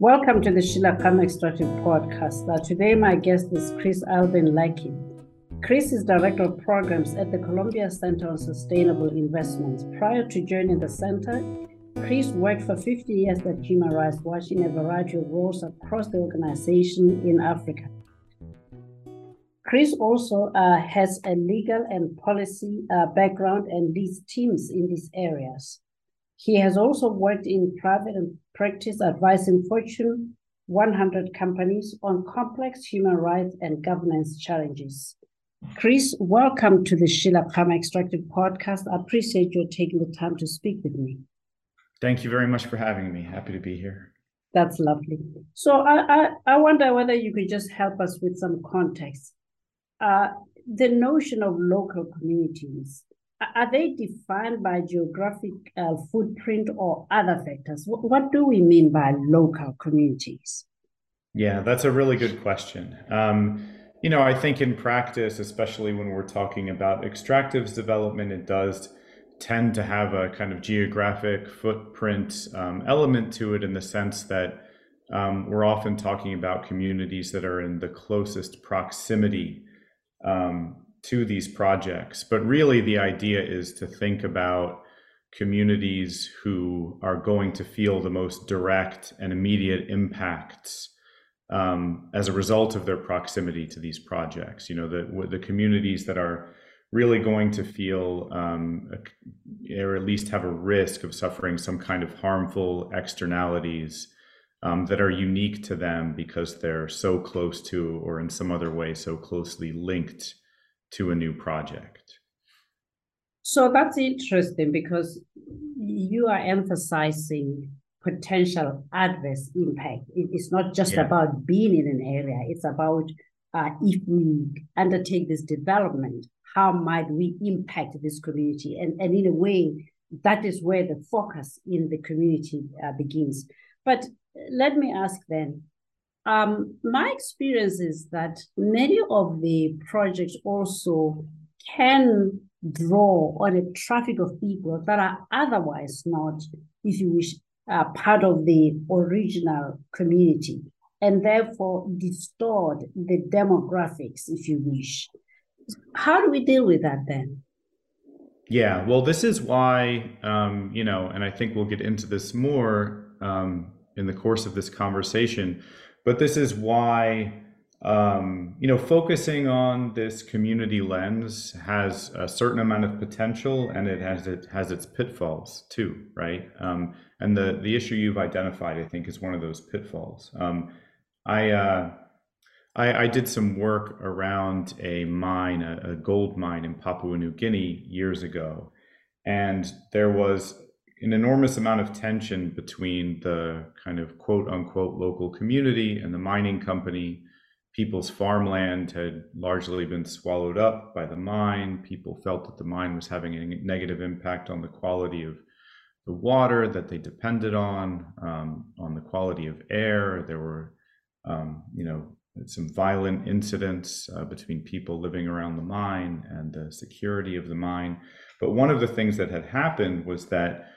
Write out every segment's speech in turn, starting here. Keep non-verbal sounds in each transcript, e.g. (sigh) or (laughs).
Welcome to the Sheila Khama Extractive Podcast. Uh, today, my guest is Chris Albin Lackey. Chris is Director of Programs at the Columbia Center on Sustainable Investments. Prior to joining the center, Chris worked for 50 years at Human Rights Watch in a variety of roles across the organization in Africa. Chris also uh, has a legal and policy uh, background and leads teams in these areas. He has also worked in private practice advising Fortune 100 companies on complex human rights and governance challenges. Chris, welcome to the Sheila Extractive Podcast. I appreciate you taking the time to speak with me. Thank you very much for having me. Happy to be here. That's lovely. So I, I, I wonder whether you could just help us with some context. Uh, the notion of local communities are they defined by geographic uh, footprint or other factors? What, what, do we mean by local communities? Yeah, that's a really good question. Um, you know, I think in practice, especially when we're talking about extractives development, it does tend to have a kind of geographic footprint um, element to it in the sense that um, we're often talking about communities that are in the closest proximity um, to these projects. But really, the idea is to think about communities who are going to feel the most direct and immediate impacts um, as a result of their proximity to these projects. You know, the the communities that are really going to feel, um, or at least have a risk of suffering some kind of harmful externalities. Um, that are unique to them because they're so close to, or in some other way, so closely linked to a new project. So that's interesting because you are emphasizing potential adverse impact. It's not just yeah. about being in an area, it's about uh, if we undertake this development, how might we impact this community? And, and in a way, that is where the focus in the community uh, begins. But let me ask then um, my experience is that many of the projects also can draw on a traffic of people that are otherwise not, if you wish, uh, part of the original community, and therefore distort the demographics, if you wish. How do we deal with that then? Yeah, well, this is why, um, you know, and I think we'll get into this more um, in the course of this conversation but this is why um, you know focusing on this community lens has a certain amount of potential and it has it has its pitfalls too right um, and the the issue you've identified i think is one of those pitfalls um, i uh, I, I, did some work around a mine, a, a gold mine in Papua New Guinea years ago. And there was an enormous amount of tension between the kind of quote unquote local community and the mining company. People's farmland had largely been swallowed up by the mine. People felt that the mine was having a negative impact on the quality of the water that they depended on, um, on the quality of air. There were, um, you know, some violent incidents uh, between people living around the mine and the security of the mine. But one of the things that had happened was that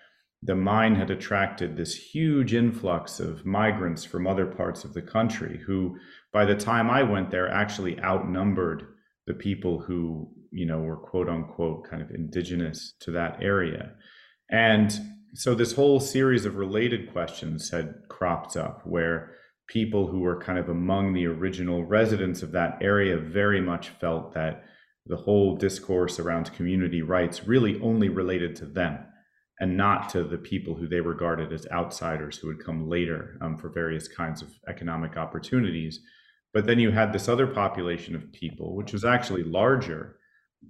the mine had attracted this huge influx of migrants from other parts of the country who by the time i went there actually outnumbered the people who you know were quote unquote kind of indigenous to that area. And so this whole series of related questions had cropped up where people who were kind of among the original residents of that area very much felt that the whole discourse around community rights really only related to them and not to the people who they regarded as outsiders who would come later um, for various kinds of economic opportunities. But then you had this other population of people, which was actually larger,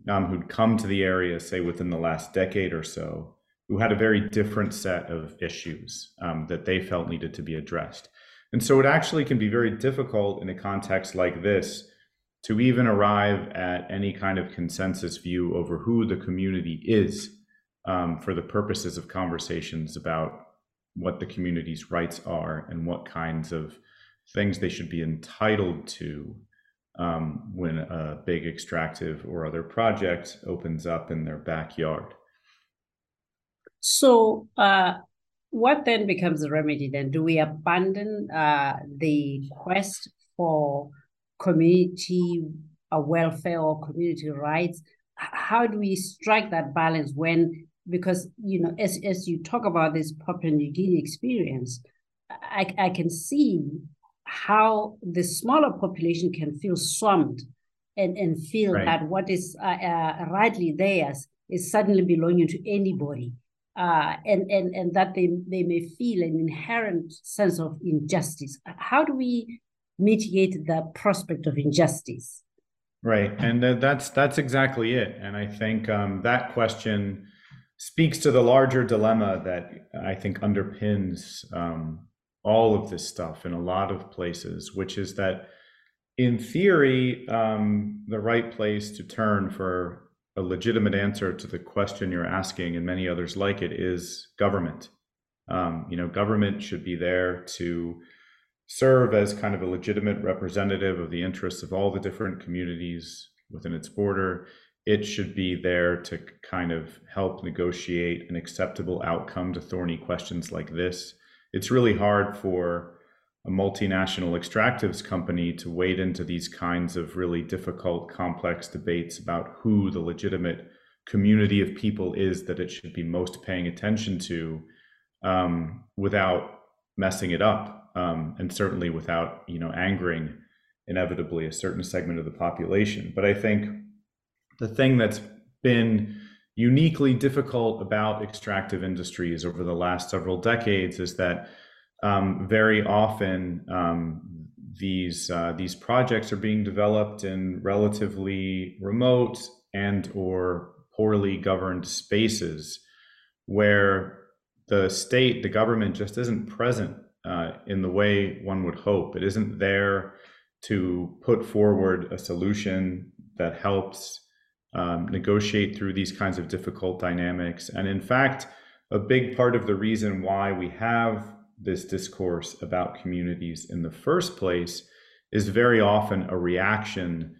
um, who'd come to the area, say within the last decade or so, who had a very different set of issues um, that they felt needed to be addressed. And so it actually can be very difficult in a context like this to even arrive at any kind of consensus view over who the community is um, for the purposes of conversations about what the community's rights are and what kinds of things they should be entitled to um, when a big extractive or other project opens up in their backyard. So, uh, what then becomes the remedy then? Do we abandon uh, the quest for community uh, welfare or community rights? How do we strike that balance when, because, you know, as, as you talk about this Papua New Guinea experience, I, I can see how the smaller population can feel swamped and, and feel right. that what is uh, uh, rightly theirs is suddenly belonging to anybody uh, and, and, and that they, they may feel an inherent sense of injustice. How do we mitigate the prospect of injustice? Right, and uh, that's that's exactly it. And I think um, that question speaks to the larger dilemma that I think underpins um, all of this stuff in a lot of places, which is that in theory, um, the right place to turn for a legitimate answer to the question you're asking and many others like it is government. Um, you know, government should be there to serve as kind of a legitimate representative of the interests of all the different communities within its border. It should be there to kind of help negotiate an acceptable outcome to thorny questions like this. It's really hard for a multinational extractives company to wade into these kinds of really difficult, complex debates about who the legitimate community of people is that it should be most paying attention to um, without messing it up um, and certainly without you know angering inevitably a certain segment of the population but i think the thing that's been uniquely difficult about extractive industries over the last several decades is that um, very often um, these uh, these projects are being developed in relatively remote and or poorly governed spaces where the state, the government just isn't present uh, in the way one would hope. It isn't there to put forward a solution that helps um, negotiate through these kinds of difficult dynamics. And in fact, a big part of the reason why we have this discourse about communities in the first place is very often a reaction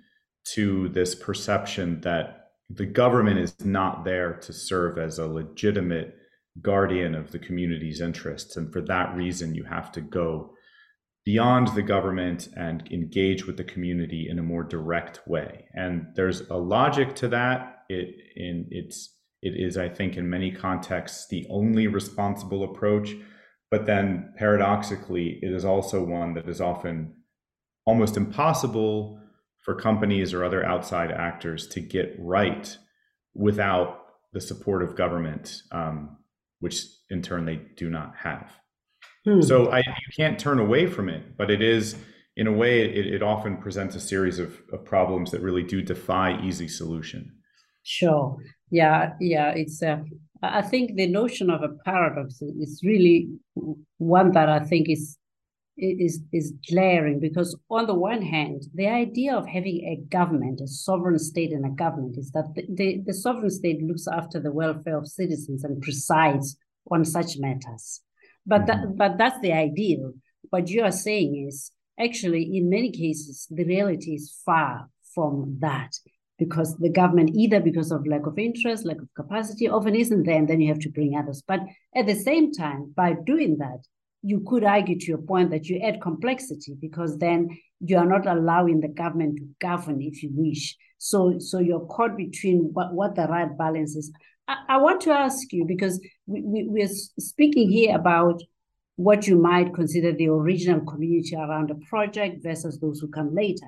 to this perception that the government is not there to serve as a legitimate guardian of the community's interests. And for that reason, you have to go beyond the government and engage with the community in a more direct way. And there's a logic to that. It in it's it is, I think, in many contexts, the only responsible approach but then paradoxically, it is also one that is often almost impossible for companies or other outside actors to get right without the support of government, um, which in turn they do not have. Hmm. So I, you can't turn away from it, but it is, in a way, it, it often presents a series of, of problems that really do defy easy solution. Sure. Yeah. Yeah. It's uh, I think the notion of a paradox is really one that I think is is is glaring because on the one hand, the idea of having a government, a sovereign state and a government is that the, the, the sovereign state looks after the welfare of citizens and presides on such matters. But that mm-hmm. but that's the ideal. What you are saying is actually in many cases the reality is far from that because the government, either because of lack of interest, lack of capacity, often isn't there, and then you have to bring others. But at the same time, by doing that, you could argue to your point that you add complexity because then you are not allowing the government to govern if you wish. So, so you're caught between what, what the right balance is. I, want to ask you because we, we, we're speaking here about what you might consider the original community around a project versus those who come later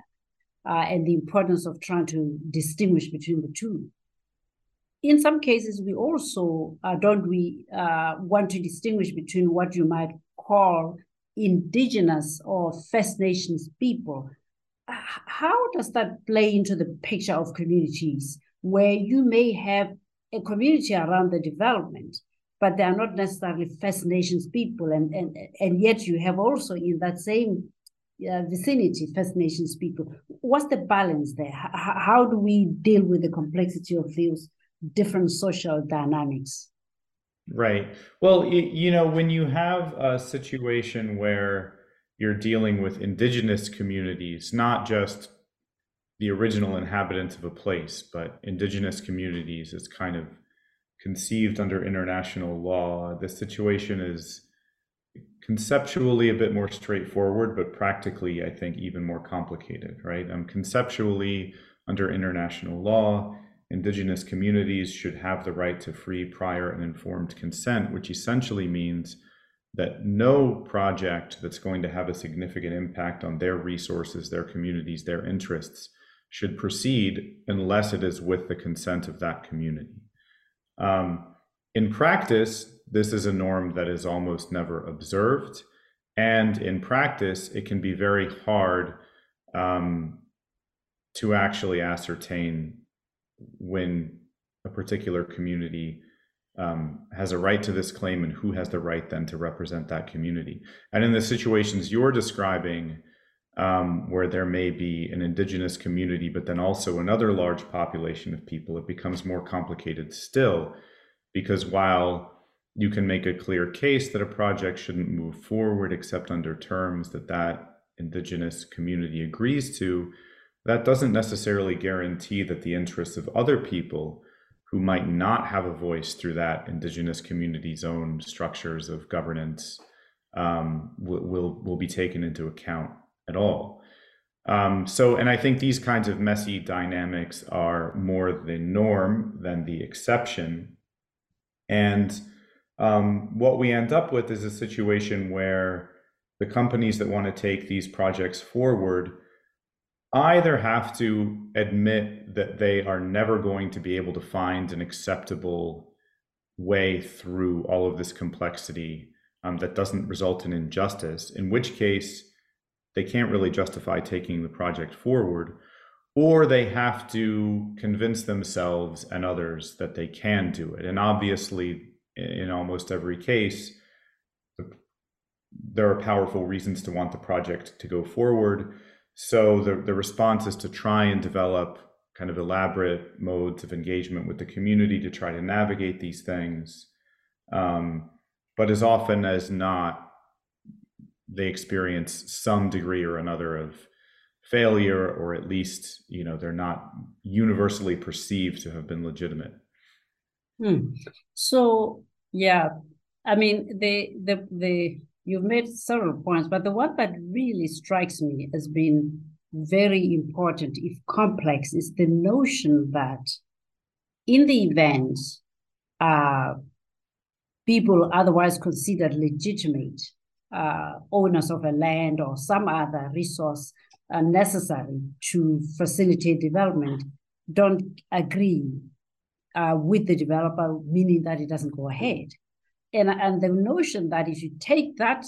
uh, and the importance of trying to distinguish between the two. In some cases, we also uh, don't we uh, want to distinguish between what you might call indigenous or First Nations people. How does that play into the picture of communities where you may have a community around the development, but they are not necessarily First Nations people, and, and, and yet you have also in that same uh, vicinity, First Nations people. What's the balance there? H- how do we deal with the complexity of those different social dynamics? Right. Well, you know, when you have a situation where you're dealing with indigenous communities, not just the original inhabitants of a place, but indigenous communities is kind of conceived under international law. The situation is conceptually a bit more straightforward, but practically, I think, even more complicated, right? Um, conceptually, under international law, indigenous communities should have the right to free, prior, and informed consent, which essentially means that no project that's going to have a significant impact on their resources, their communities, their interests should proceed unless it is with the consent of that community. Um, in practice, this is a norm that is almost never observed. And in practice, it can be very hard um, to actually ascertain when a particular community um, has a right to this claim and who has the right then to represent that community. And in the situations you're describing, um, where there may be an indigenous community, but then also another large population of people, it becomes more complicated still. Because while you can make a clear case that a project shouldn't move forward except under terms that that indigenous community agrees to, that doesn't necessarily guarantee that the interests of other people who might not have a voice through that indigenous community's own structures of governance um, will, will, will be taken into account at all. Um, so, and I think these kinds of messy dynamics are more the norm than the exception. And um, what we end up with is a situation where the companies that want to take these projects forward either have to admit that they are never going to be able to find an acceptable way through all of this complexity um, that doesn't result in injustice, in which case they can't really justify taking the project forward, or they have to convince themselves and others that they can do it. And obviously, in almost every case, there are powerful reasons to want the project to go forward so the, the response is to try and develop kind of elaborate modes of engagement with the community to try to navigate these things. Um, but as often as not, they experience some degree or another of failure, or at least, you know, they're not universally perceived to have been legitimate. Hmm. So, yeah, I mean, the the the You've made several points, but the one that really strikes me as being very important, if complex, is the notion that in the event uh, people otherwise considered legitimate uh, owners of a land or some other resource uh, necessary to facilitate development don't agree uh, with the developer, meaning that it doesn't go ahead. And, and the notion that if you take that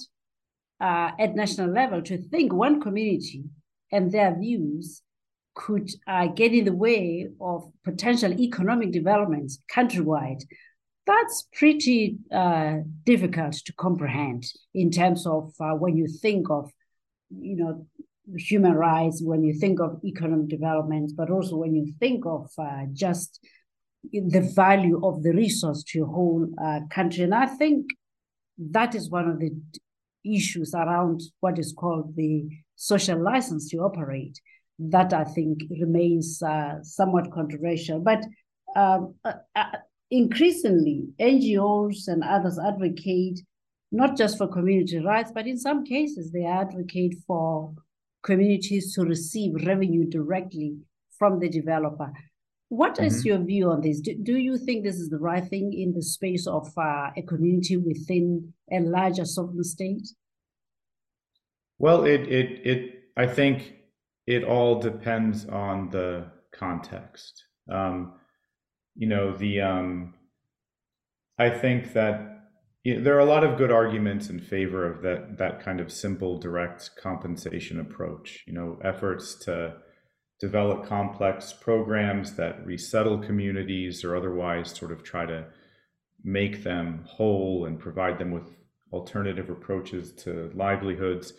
uh, at national level to think one community and their views could uh, get in the way of potential economic developments countrywide, that's pretty uh, difficult to comprehend in terms of uh, when you think of, you know, human rights, when you think of economic development, but also when you think of uh, just the value of the resource to your whole uh, country. And I think that is one of the issues around what is called the social license to operate that I think remains uh, somewhat controversial. But um, uh increasingly, NGOs and others advocate not just for community rights, but in some cases, they advocate for communities to receive revenue directly from the developer. What is mm-hmm. your view on this? Do, do you think this is the right thing in the space of uh, a community within a larger sovereign state? Well, it it it I think it all depends on the context. Um, you know, the um, I think that you know, there are a lot of good arguments in favor of that that kind of simple, direct compensation approach. You know, efforts to develop complex programs that resettle communities or otherwise sort of try to make them whole and provide them with alternative approaches to livelihoods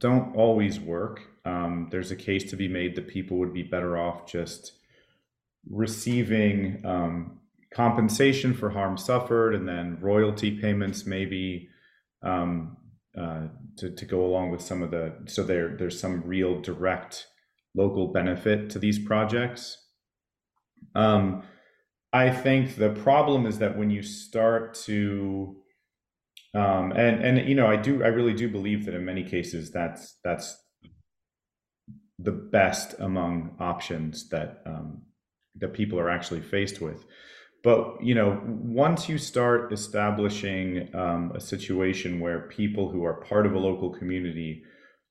don't always work. Um, there's a case to be made that people would be better off just receiving um, compensation for harm suffered and then royalty payments maybe um, uh, to, to go along with some of the so there there's some real direct local benefit to these projects. Um, I think the problem is that when you start to um, and and you know I do I really do believe that in many cases that's that's the best among options that um, that people are actually faced with. But you know, once you start establishing um, a situation where people who are part of a local community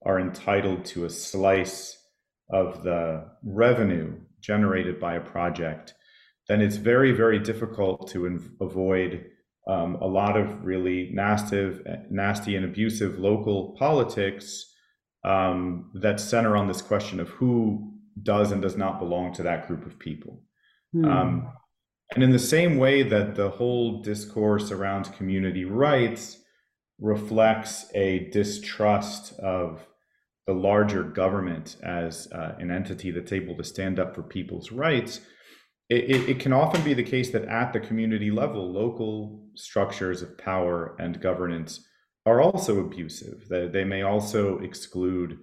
are entitled to a slice of the revenue generated by a project, then it's very, very difficult to inv- avoid um, a lot of really nasty, nasty and abusive local politics um, that center on this question of who does and does not belong to that group of people. Mm. Um, and in the same way that the whole discourse around community rights reflects a distrust of the larger government as uh, an entity that's able to stand up for people's rights, it, it, it, can often be the case that at the community level, local structures of power and governance are also abusive. They, they may also exclude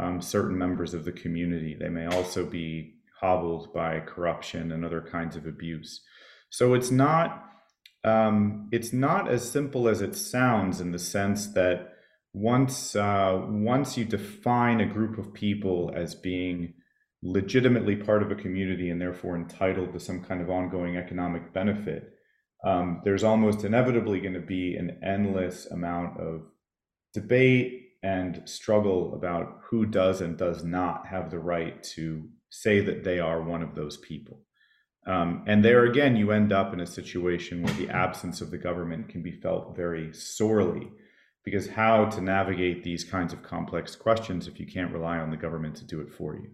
um, certain members of the community. They may also be hobbled by corruption and other kinds of abuse. So it's not um, it's not as simple as it sounds in the sense that once uh, once you define a group of people as being legitimately part of a community and therefore entitled to some kind of ongoing economic benefit, um, there's almost inevitably going to be an endless amount of debate and struggle about who does and does not have the right to say that they are one of those people. Um, and there again, you end up in a situation where the absence of the government can be felt very sorely, because how to navigate these kinds of complex questions if you can't rely on the government to do it for you?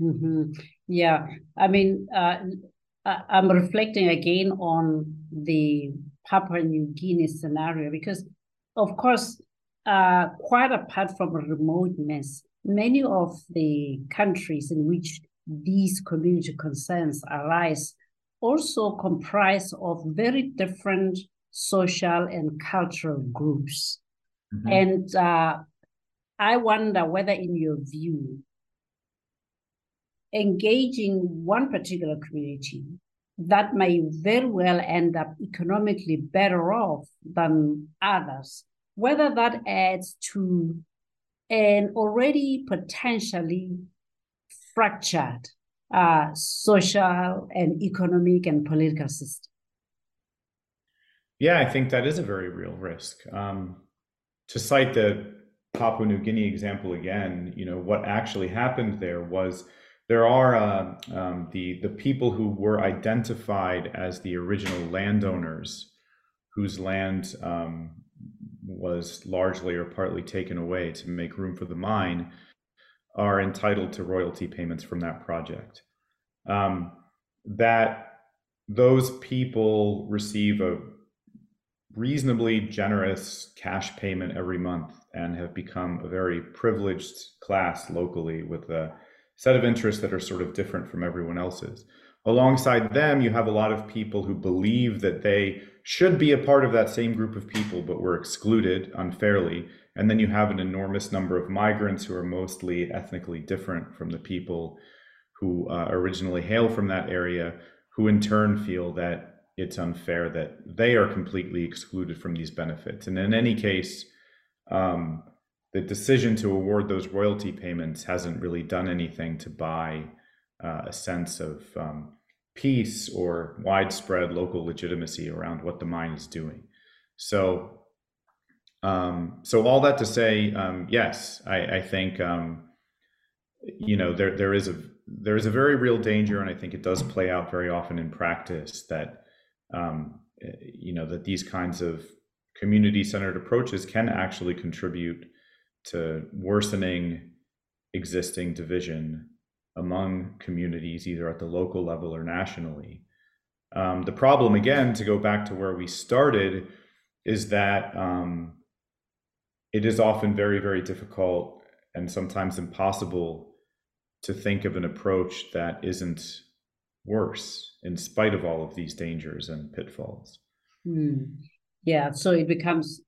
Mm-hmm. Yeah, I mean, uh, I'm reflecting again on the Papua New Guinea scenario because, of course, uh, quite apart from remoteness, many of the countries in which these community concerns arise also comprise of very different social and cultural groups. Mm-hmm. And uh, I wonder whether, in your view, engaging one particular community that may very well end up economically better off than others, whether that adds to an already potentially fractured uh, social and economic and political system. Yeah, I think that is a very real risk. Um, to cite the Papua New Guinea example again, you know, what actually happened there was there are uh, um, the the people who were identified as the original landowners, whose land um, was largely or partly taken away to make room for the mine, are entitled to royalty payments from that project. Um, that those people receive a reasonably generous cash payment every month and have become a very privileged class locally with a set of interests that are sort of different from everyone else's. Alongside them, you have a lot of people who believe that they should be a part of that same group of people, but were excluded unfairly. And then you have an enormous number of migrants who are mostly ethnically different from the people who uh, originally hail from that area, who in turn feel that it's unfair that they are completely excluded from these benefits. And in any case, um, the decision to award those royalty payments hasn't really done anything to buy uh, a sense of um, peace or widespread local legitimacy around what the mine is doing. So, um, so all that to say, um, yes, I, I think um, you know there there is a there is a very real danger, and I think it does play out very often in practice that um, you know that these kinds of community centered approaches can actually contribute to worsening existing division among communities, either at the local level or nationally. Um, the problem, again, to go back to where we started, is that um, it is often very, very difficult and sometimes impossible to think of an approach that isn't worse in spite of all of these dangers and pitfalls. Mm. Yeah, so it becomes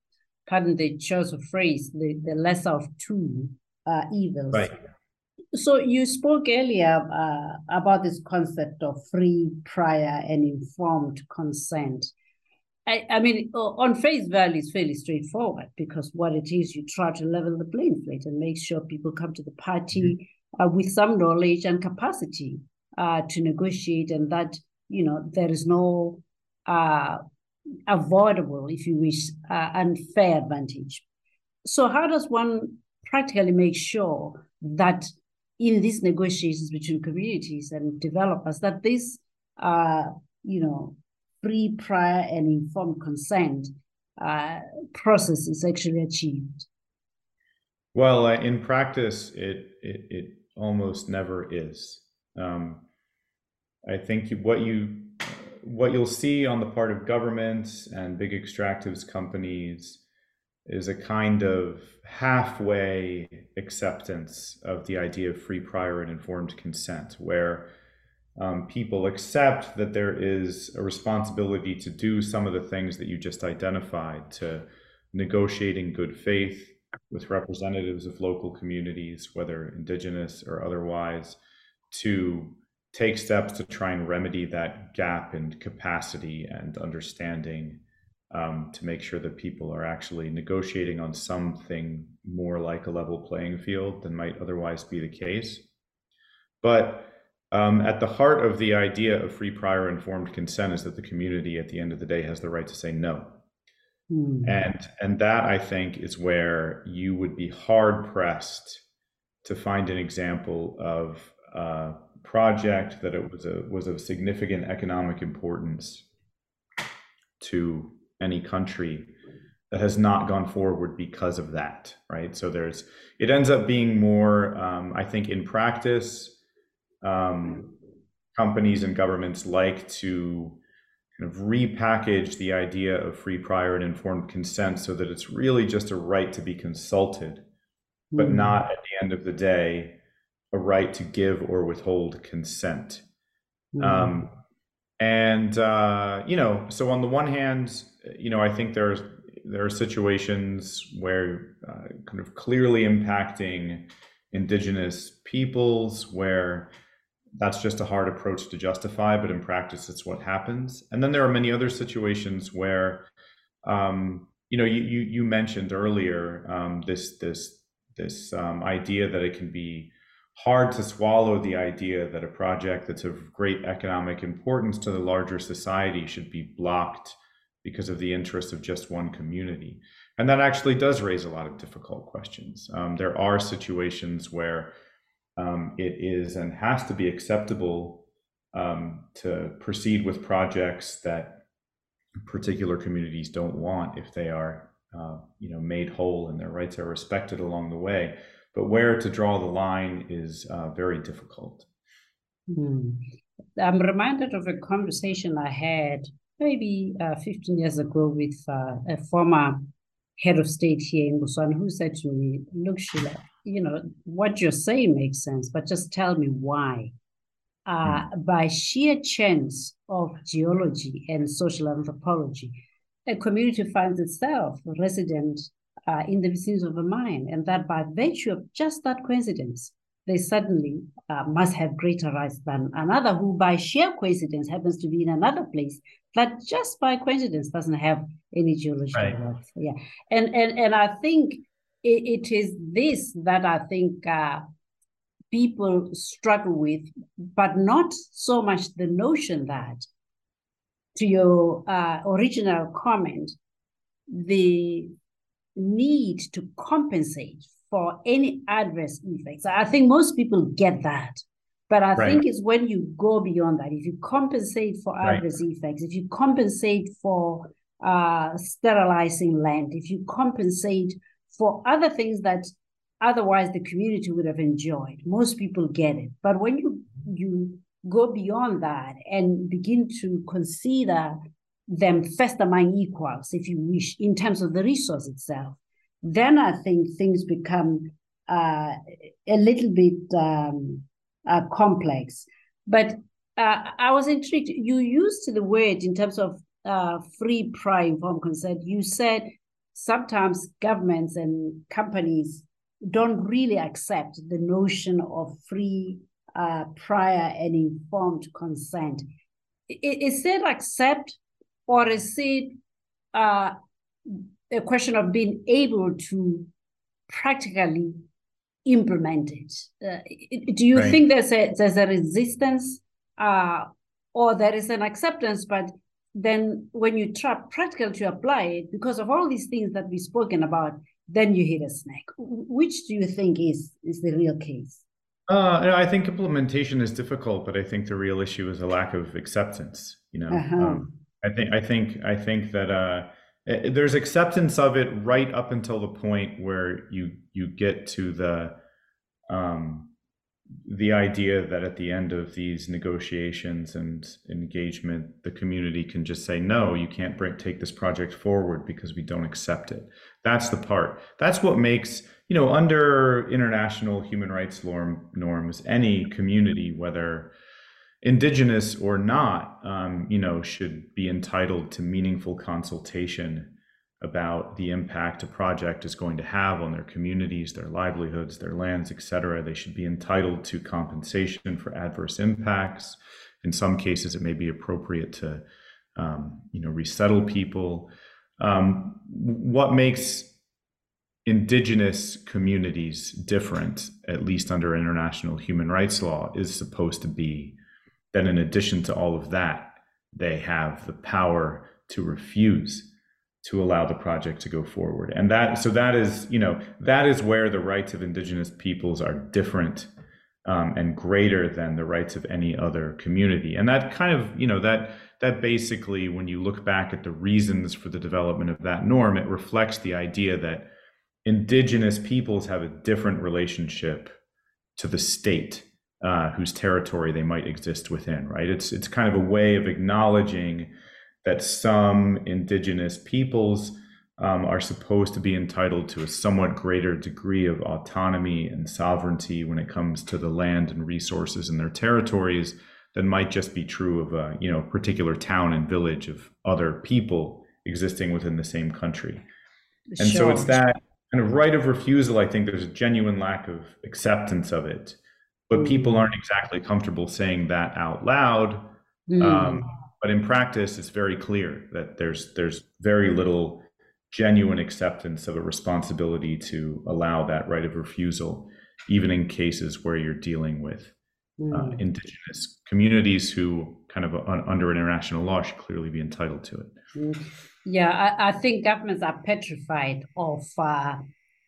pardon the choice of phrase, the, the lesser of two uh, evils. Right. So you spoke earlier uh, about this concept of free, prior, and informed consent. I, I, mean, on face value, it's fairly straightforward because what it is, you try to level the playing field and make sure people come to the party mm-hmm. uh, with some knowledge and capacity uh, to negotiate, and that you know there is no uh, avoidable, if you wish, uh, unfair advantage. So, how does one practically make sure that in these negotiations between communities and developers, that this, uh, you know, free, prior, and informed consent uh, process is actually achieved? Well, uh, in practice, it, it, it almost never is. Um, I think what you what you'll see on the part of governments and big extractives companies is a kind of halfway acceptance of the idea of free, prior, and informed consent, where um, people accept that there is a responsibility to do some of the things that you just identified, to negotiate in good faith with representatives of local communities, whether indigenous or otherwise, to take steps to try and remedy that gap in capacity and understanding um, to make sure that people are actually negotiating on something more like a level playing field than might otherwise be the case. But um, at the heart of the idea of free, prior, informed consent is that the community, at the end of the day, has the right to say no. Mm. And and that I think is where you would be hard pressed to find an example of a project that it was a was of significant economic importance to any country that has not gone forward because of that, right? So there's it ends up being more, um, I think, in practice, um, companies and governments like to kind of repackage the idea of free, prior, and informed consent so that it's really just a right to be consulted, but mm. not at the end of the day a right to give or withhold consent. Mm. Um, and uh, you know, so on the one hand, you know, I think there's there are situations where uh, kind of clearly impacting indigenous peoples where that's just a hard approach to justify, but in practice, it's what happens. And then there are many other situations where, um, you know, you you, you mentioned earlier um, this this this um, idea that it can be hard to swallow the idea that a project that's of great economic importance to the larger society should be blocked because of the interests of just one community. And that actually does raise a lot of difficult questions. Um, there are situations where um, it is and has to be acceptable um, to proceed with projects that particular communities don't want if they are, uh, you know, made whole and their rights are respected along the way. But where to draw the line is uh, very difficult. Mm. I'm reminded of a conversation I had maybe uh, 15 years ago with uh, a former head of state here in Botswana who said to me, Look, Sheila, you know, what you're saying makes sense, but just tell me why. Uh, mm. By sheer chance of geology and social anthropology, a community finds itself resident uh, in the vicinity of a mine, and that by virtue of just that coincidence, they suddenly uh, must have greater rights than another who, by sheer coincidence, happens to be in another place that just by coincidence doesn't have any geological right. worth. Yeah, and and and I think it, it is this that I think uh, people struggle with, but not so much the notion that, to your uh, original comment, the need to compensate for any adverse effects. I think most people get that. But I right. think it's when you go beyond that, if you compensate for right. adverse effects, if you compensate for uh, sterilizing land, if you compensate for other things that otherwise the community would have enjoyed, most people get it. But when you you go beyond that and begin to consider them first among equals, if you wish, in terms of the resource itself, then I think things become uh, a little bit um, uh, complex. But uh, I was intrigued. You used the word in terms of uh, free, prior, informed consent. You said sometimes governments and companies don't really accept the notion of free, uh, prior, and informed consent. Is it accept, or is it uh, a question of being able to practically implement it? Uh, do you right. think there's a there's a resistance, uh, or there is an acceptance, but then when you try practical to apply it, because of all these things that we've spoken about, then you hit a snag. Which do you think is is the real case? Uh, I think implementation is difficult, but I think the real issue is a lack of acceptance. You know, uh-huh. um, I think I think I think that uh, eh, there's acceptance of it right up until the point where you you get to the um, the idea that at the end of these negotiations and engagement, the community can just say, no, you can't bring, take this project forward because we don't accept it. That's the part. That's what makes, you know, under international human rights norm, norms, any community, whether indigenous or not, um, you know, should be entitled to meaningful consultation about the impact a project is going to have on their communities, their livelihoods, their lands, et cetera. They should be entitled to compensation for adverse impacts. In some cases, it may be appropriate to, um, you know, resettle people. Um, what makes indigenous communities different, at least under international human rights law, is supposed to be that in addition to all of that, they have the power to refuse to allow the project to go forward. And that, so that is, you know, that is where the rights of indigenous peoples are different um, and greater than the rights of any other community. And that kind of, you know, that that basically, when you look back at the reasons for the development of that norm, it reflects the idea that indigenous peoples have a different relationship to the state uh, whose territory they might exist within. Right? It's it's kind of a way of acknowledging that some indigenous peoples um, are supposed to be entitled to a somewhat greater degree of autonomy and sovereignty when it comes to the land and resources in their territories than might just be true of a you know particular town and village of other people existing within the same country. And sure. so it's that kind of right of refusal. I think there's a genuine lack of acceptance of it, but people aren't exactly comfortable saying that out loud. Mm. Um, but in practice, it's very clear that there's there's very little genuine acceptance of a responsibility to allow that right of refusal, even in cases where you're dealing with uh, mm. indigenous communities who kind of uh, under international law should clearly be entitled to it. Mm. Yeah, I, I think governments are petrified of uh,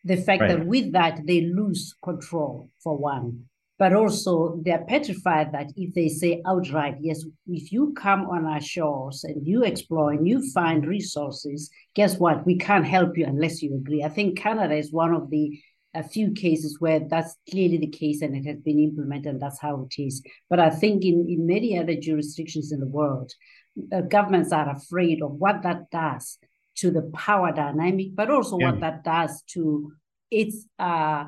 the fact right. that with that they lose control for one but also they're petrified that if they say outright, yes, if you come on our shores and you explore and you find resources, guess what? We can't help you unless you agree. I think Canada is one of the a few cases where that's clearly the case and it has been implemented and that's how it is. But I think in, in many other jurisdictions in the world, uh, governments are afraid of what that does to the power dynamic, but also yeah. what that does to its uh,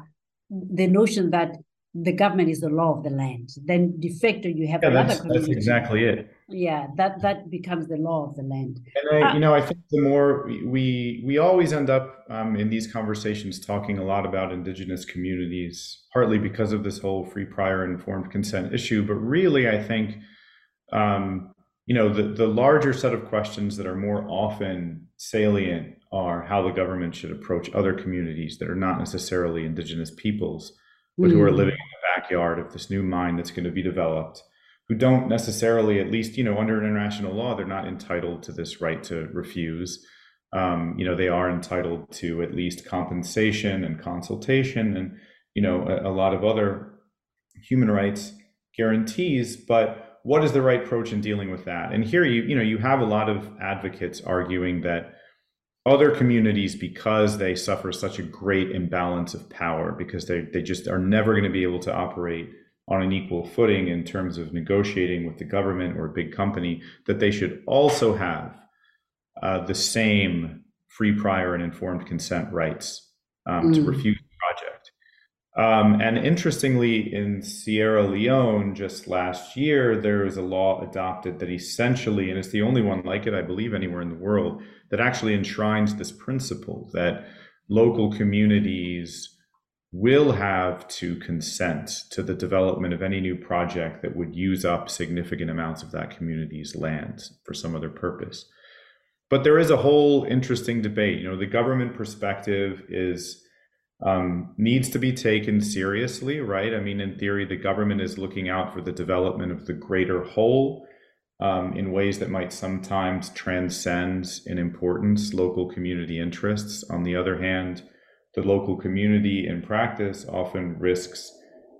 the notion that the government is the law of the land. Then de facto you have yeah, another that's. That's exactly it. Yeah, that that becomes the law of the land. And I, uh, you know, I think the more we we always end up um, in these conversations talking a lot about indigenous communities, partly because of this whole free, prior, informed consent issue, but really, I think. Um, you know the, the larger set of questions that are more often salient are how the government should approach other communities that are not necessarily indigenous peoples but who are mm. living in the backyard of this new mine that's going to be developed, who don't necessarily, at least, you know, under international law, they're not entitled to this right to refuse. Um, you know, they are entitled to at least compensation and consultation and, you know, a, a lot of other human rights guarantees. But what is the right approach in dealing with that? And here you, you know, you have a lot of advocates arguing that other communities because they suffer such a great imbalance of power because they, they just are never going to be able to operate on an equal footing in terms of negotiating with the government or a big company that they should also have uh, the same free prior and informed consent rights um, mm. to refuse um, and interestingly, in Sierra Leone just last year, there was a law adopted that essentially, and it's the only one like it, I believe, anywhere in the world, that actually enshrines this principle that local communities will have to consent to the development of any new project that would use up significant amounts of that community's land for some other purpose. But there is a whole interesting debate. You know, the government perspective is um, needs to be taken seriously, right? I mean, in theory, the government is looking out for the development of the greater whole um, in ways that might sometimes transcend in importance local community interests. On the other hand, the local community in practice often risks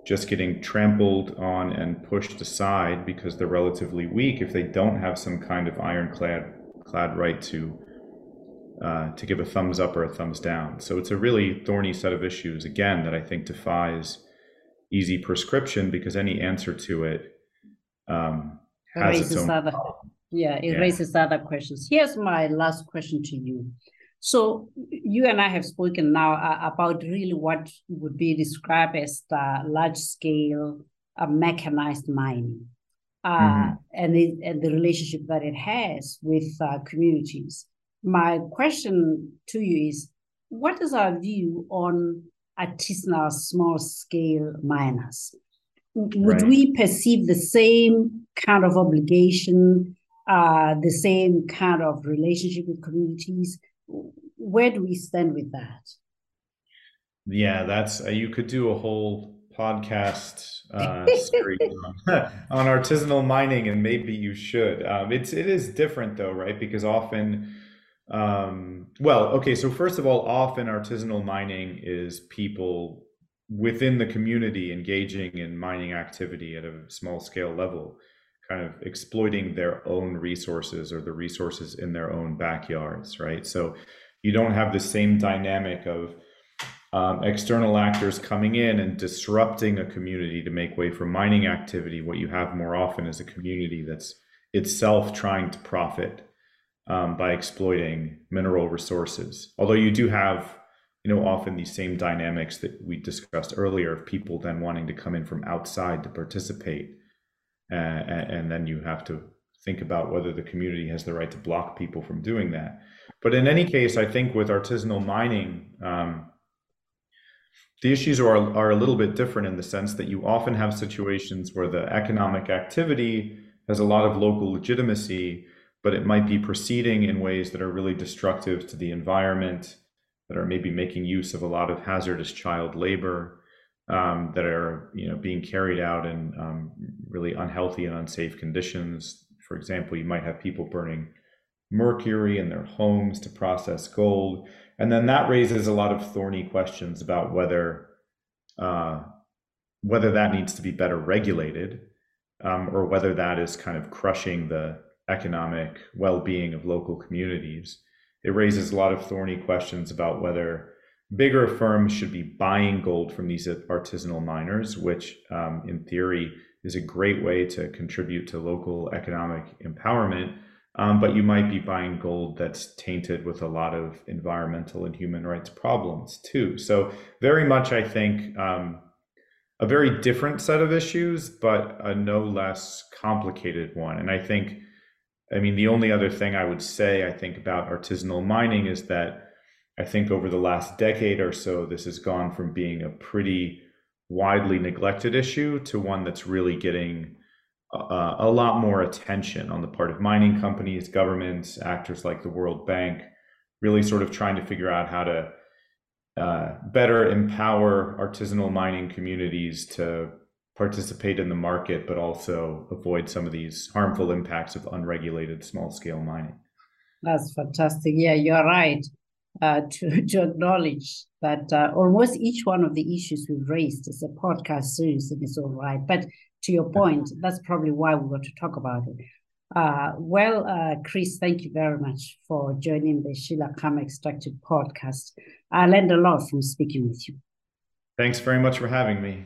just getting trampled on and pushed aside because they're relatively weak if they don't have some kind of ironclad clad right to uh, to give a thumbs up or a thumbs down. So it's a really thorny set of issues again that I think defies easy prescription because any answer to it um, has its own other, yeah, it yeah. raises other questions. Here's my last question to you. So you and I have spoken now uh, about really what would be described as the large scale uh, mechanized mining uh, mm-hmm. and, it, and the relationship that it has with uh, communities. My question to you is, what is our view on artisanal small scale miners? Would right. we perceive the same kind of obligation, uh, the same kind of relationship with communities? where do we stand with that? Yeah, that's uh, you could do a whole podcast uh, series (laughs) on, (laughs) on, artisanal mining, and maybe you should. Um, it's it is different though, right? Because often, um, well, okay. So first of all, often artisanal mining is people within the community engaging in mining activity at a small scale level kind of exploiting their own resources or the resources in their own backyards, right? So you don't have the same dynamic of um, external actors coming in and disrupting a community to make way for mining activity. What you have more often is a community that's itself trying to profit um, by exploiting mineral resources. Although you do have, you know, often these same dynamics that we discussed earlier of people then wanting to come in from outside to participate uh, and then you have to think about whether the community has the right to block people from doing that. But in any case, I think with artisanal mining, um, the issues are, are a little bit different in the sense that you often have situations where the economic activity has a lot of local legitimacy, but it might be proceeding in ways that are really destructive to the environment, that are maybe making use of a lot of hazardous child labor um, that are you know being carried out in um, really unhealthy and unsafe conditions. For example, you might have people burning mercury in their homes to process gold, and then that raises a lot of thorny questions about whether uh, whether that needs to be better regulated um, or whether that is kind of crushing the economic well-being of local communities. It raises a lot of thorny questions about whether bigger firms should be buying gold from these artisanal miners, which um, in theory is a great way to contribute to local economic empowerment. Um, but you might be buying gold that's tainted with a lot of environmental and human rights problems too. So, very much, I think, um, a very different set of issues, but a no less complicated one. And I think, I mean, the only other thing I would say, I think, about artisanal mining is that I think over the last decade or so, this has gone from being a pretty widely neglected issue to one that's really getting uh, a lot more attention on the part of mining companies, governments, actors like the World Bank, really sort of trying to figure out how to uh, better empower artisanal mining communities to participate in the market, but also avoid some of these harmful impacts of unregulated small scale mining. That's fantastic. Yeah, you're right uh, (laughs) to, to acknowledge that uh, almost each one of the issues we've raised is a podcast series in its own right. But to your point, that's probably why we want to talk about it. Uh, well, uh, Chris, thank you very much for joining the Sheila Khama Extracted podcast. I learned a lot from speaking with you. Thanks very much for having me.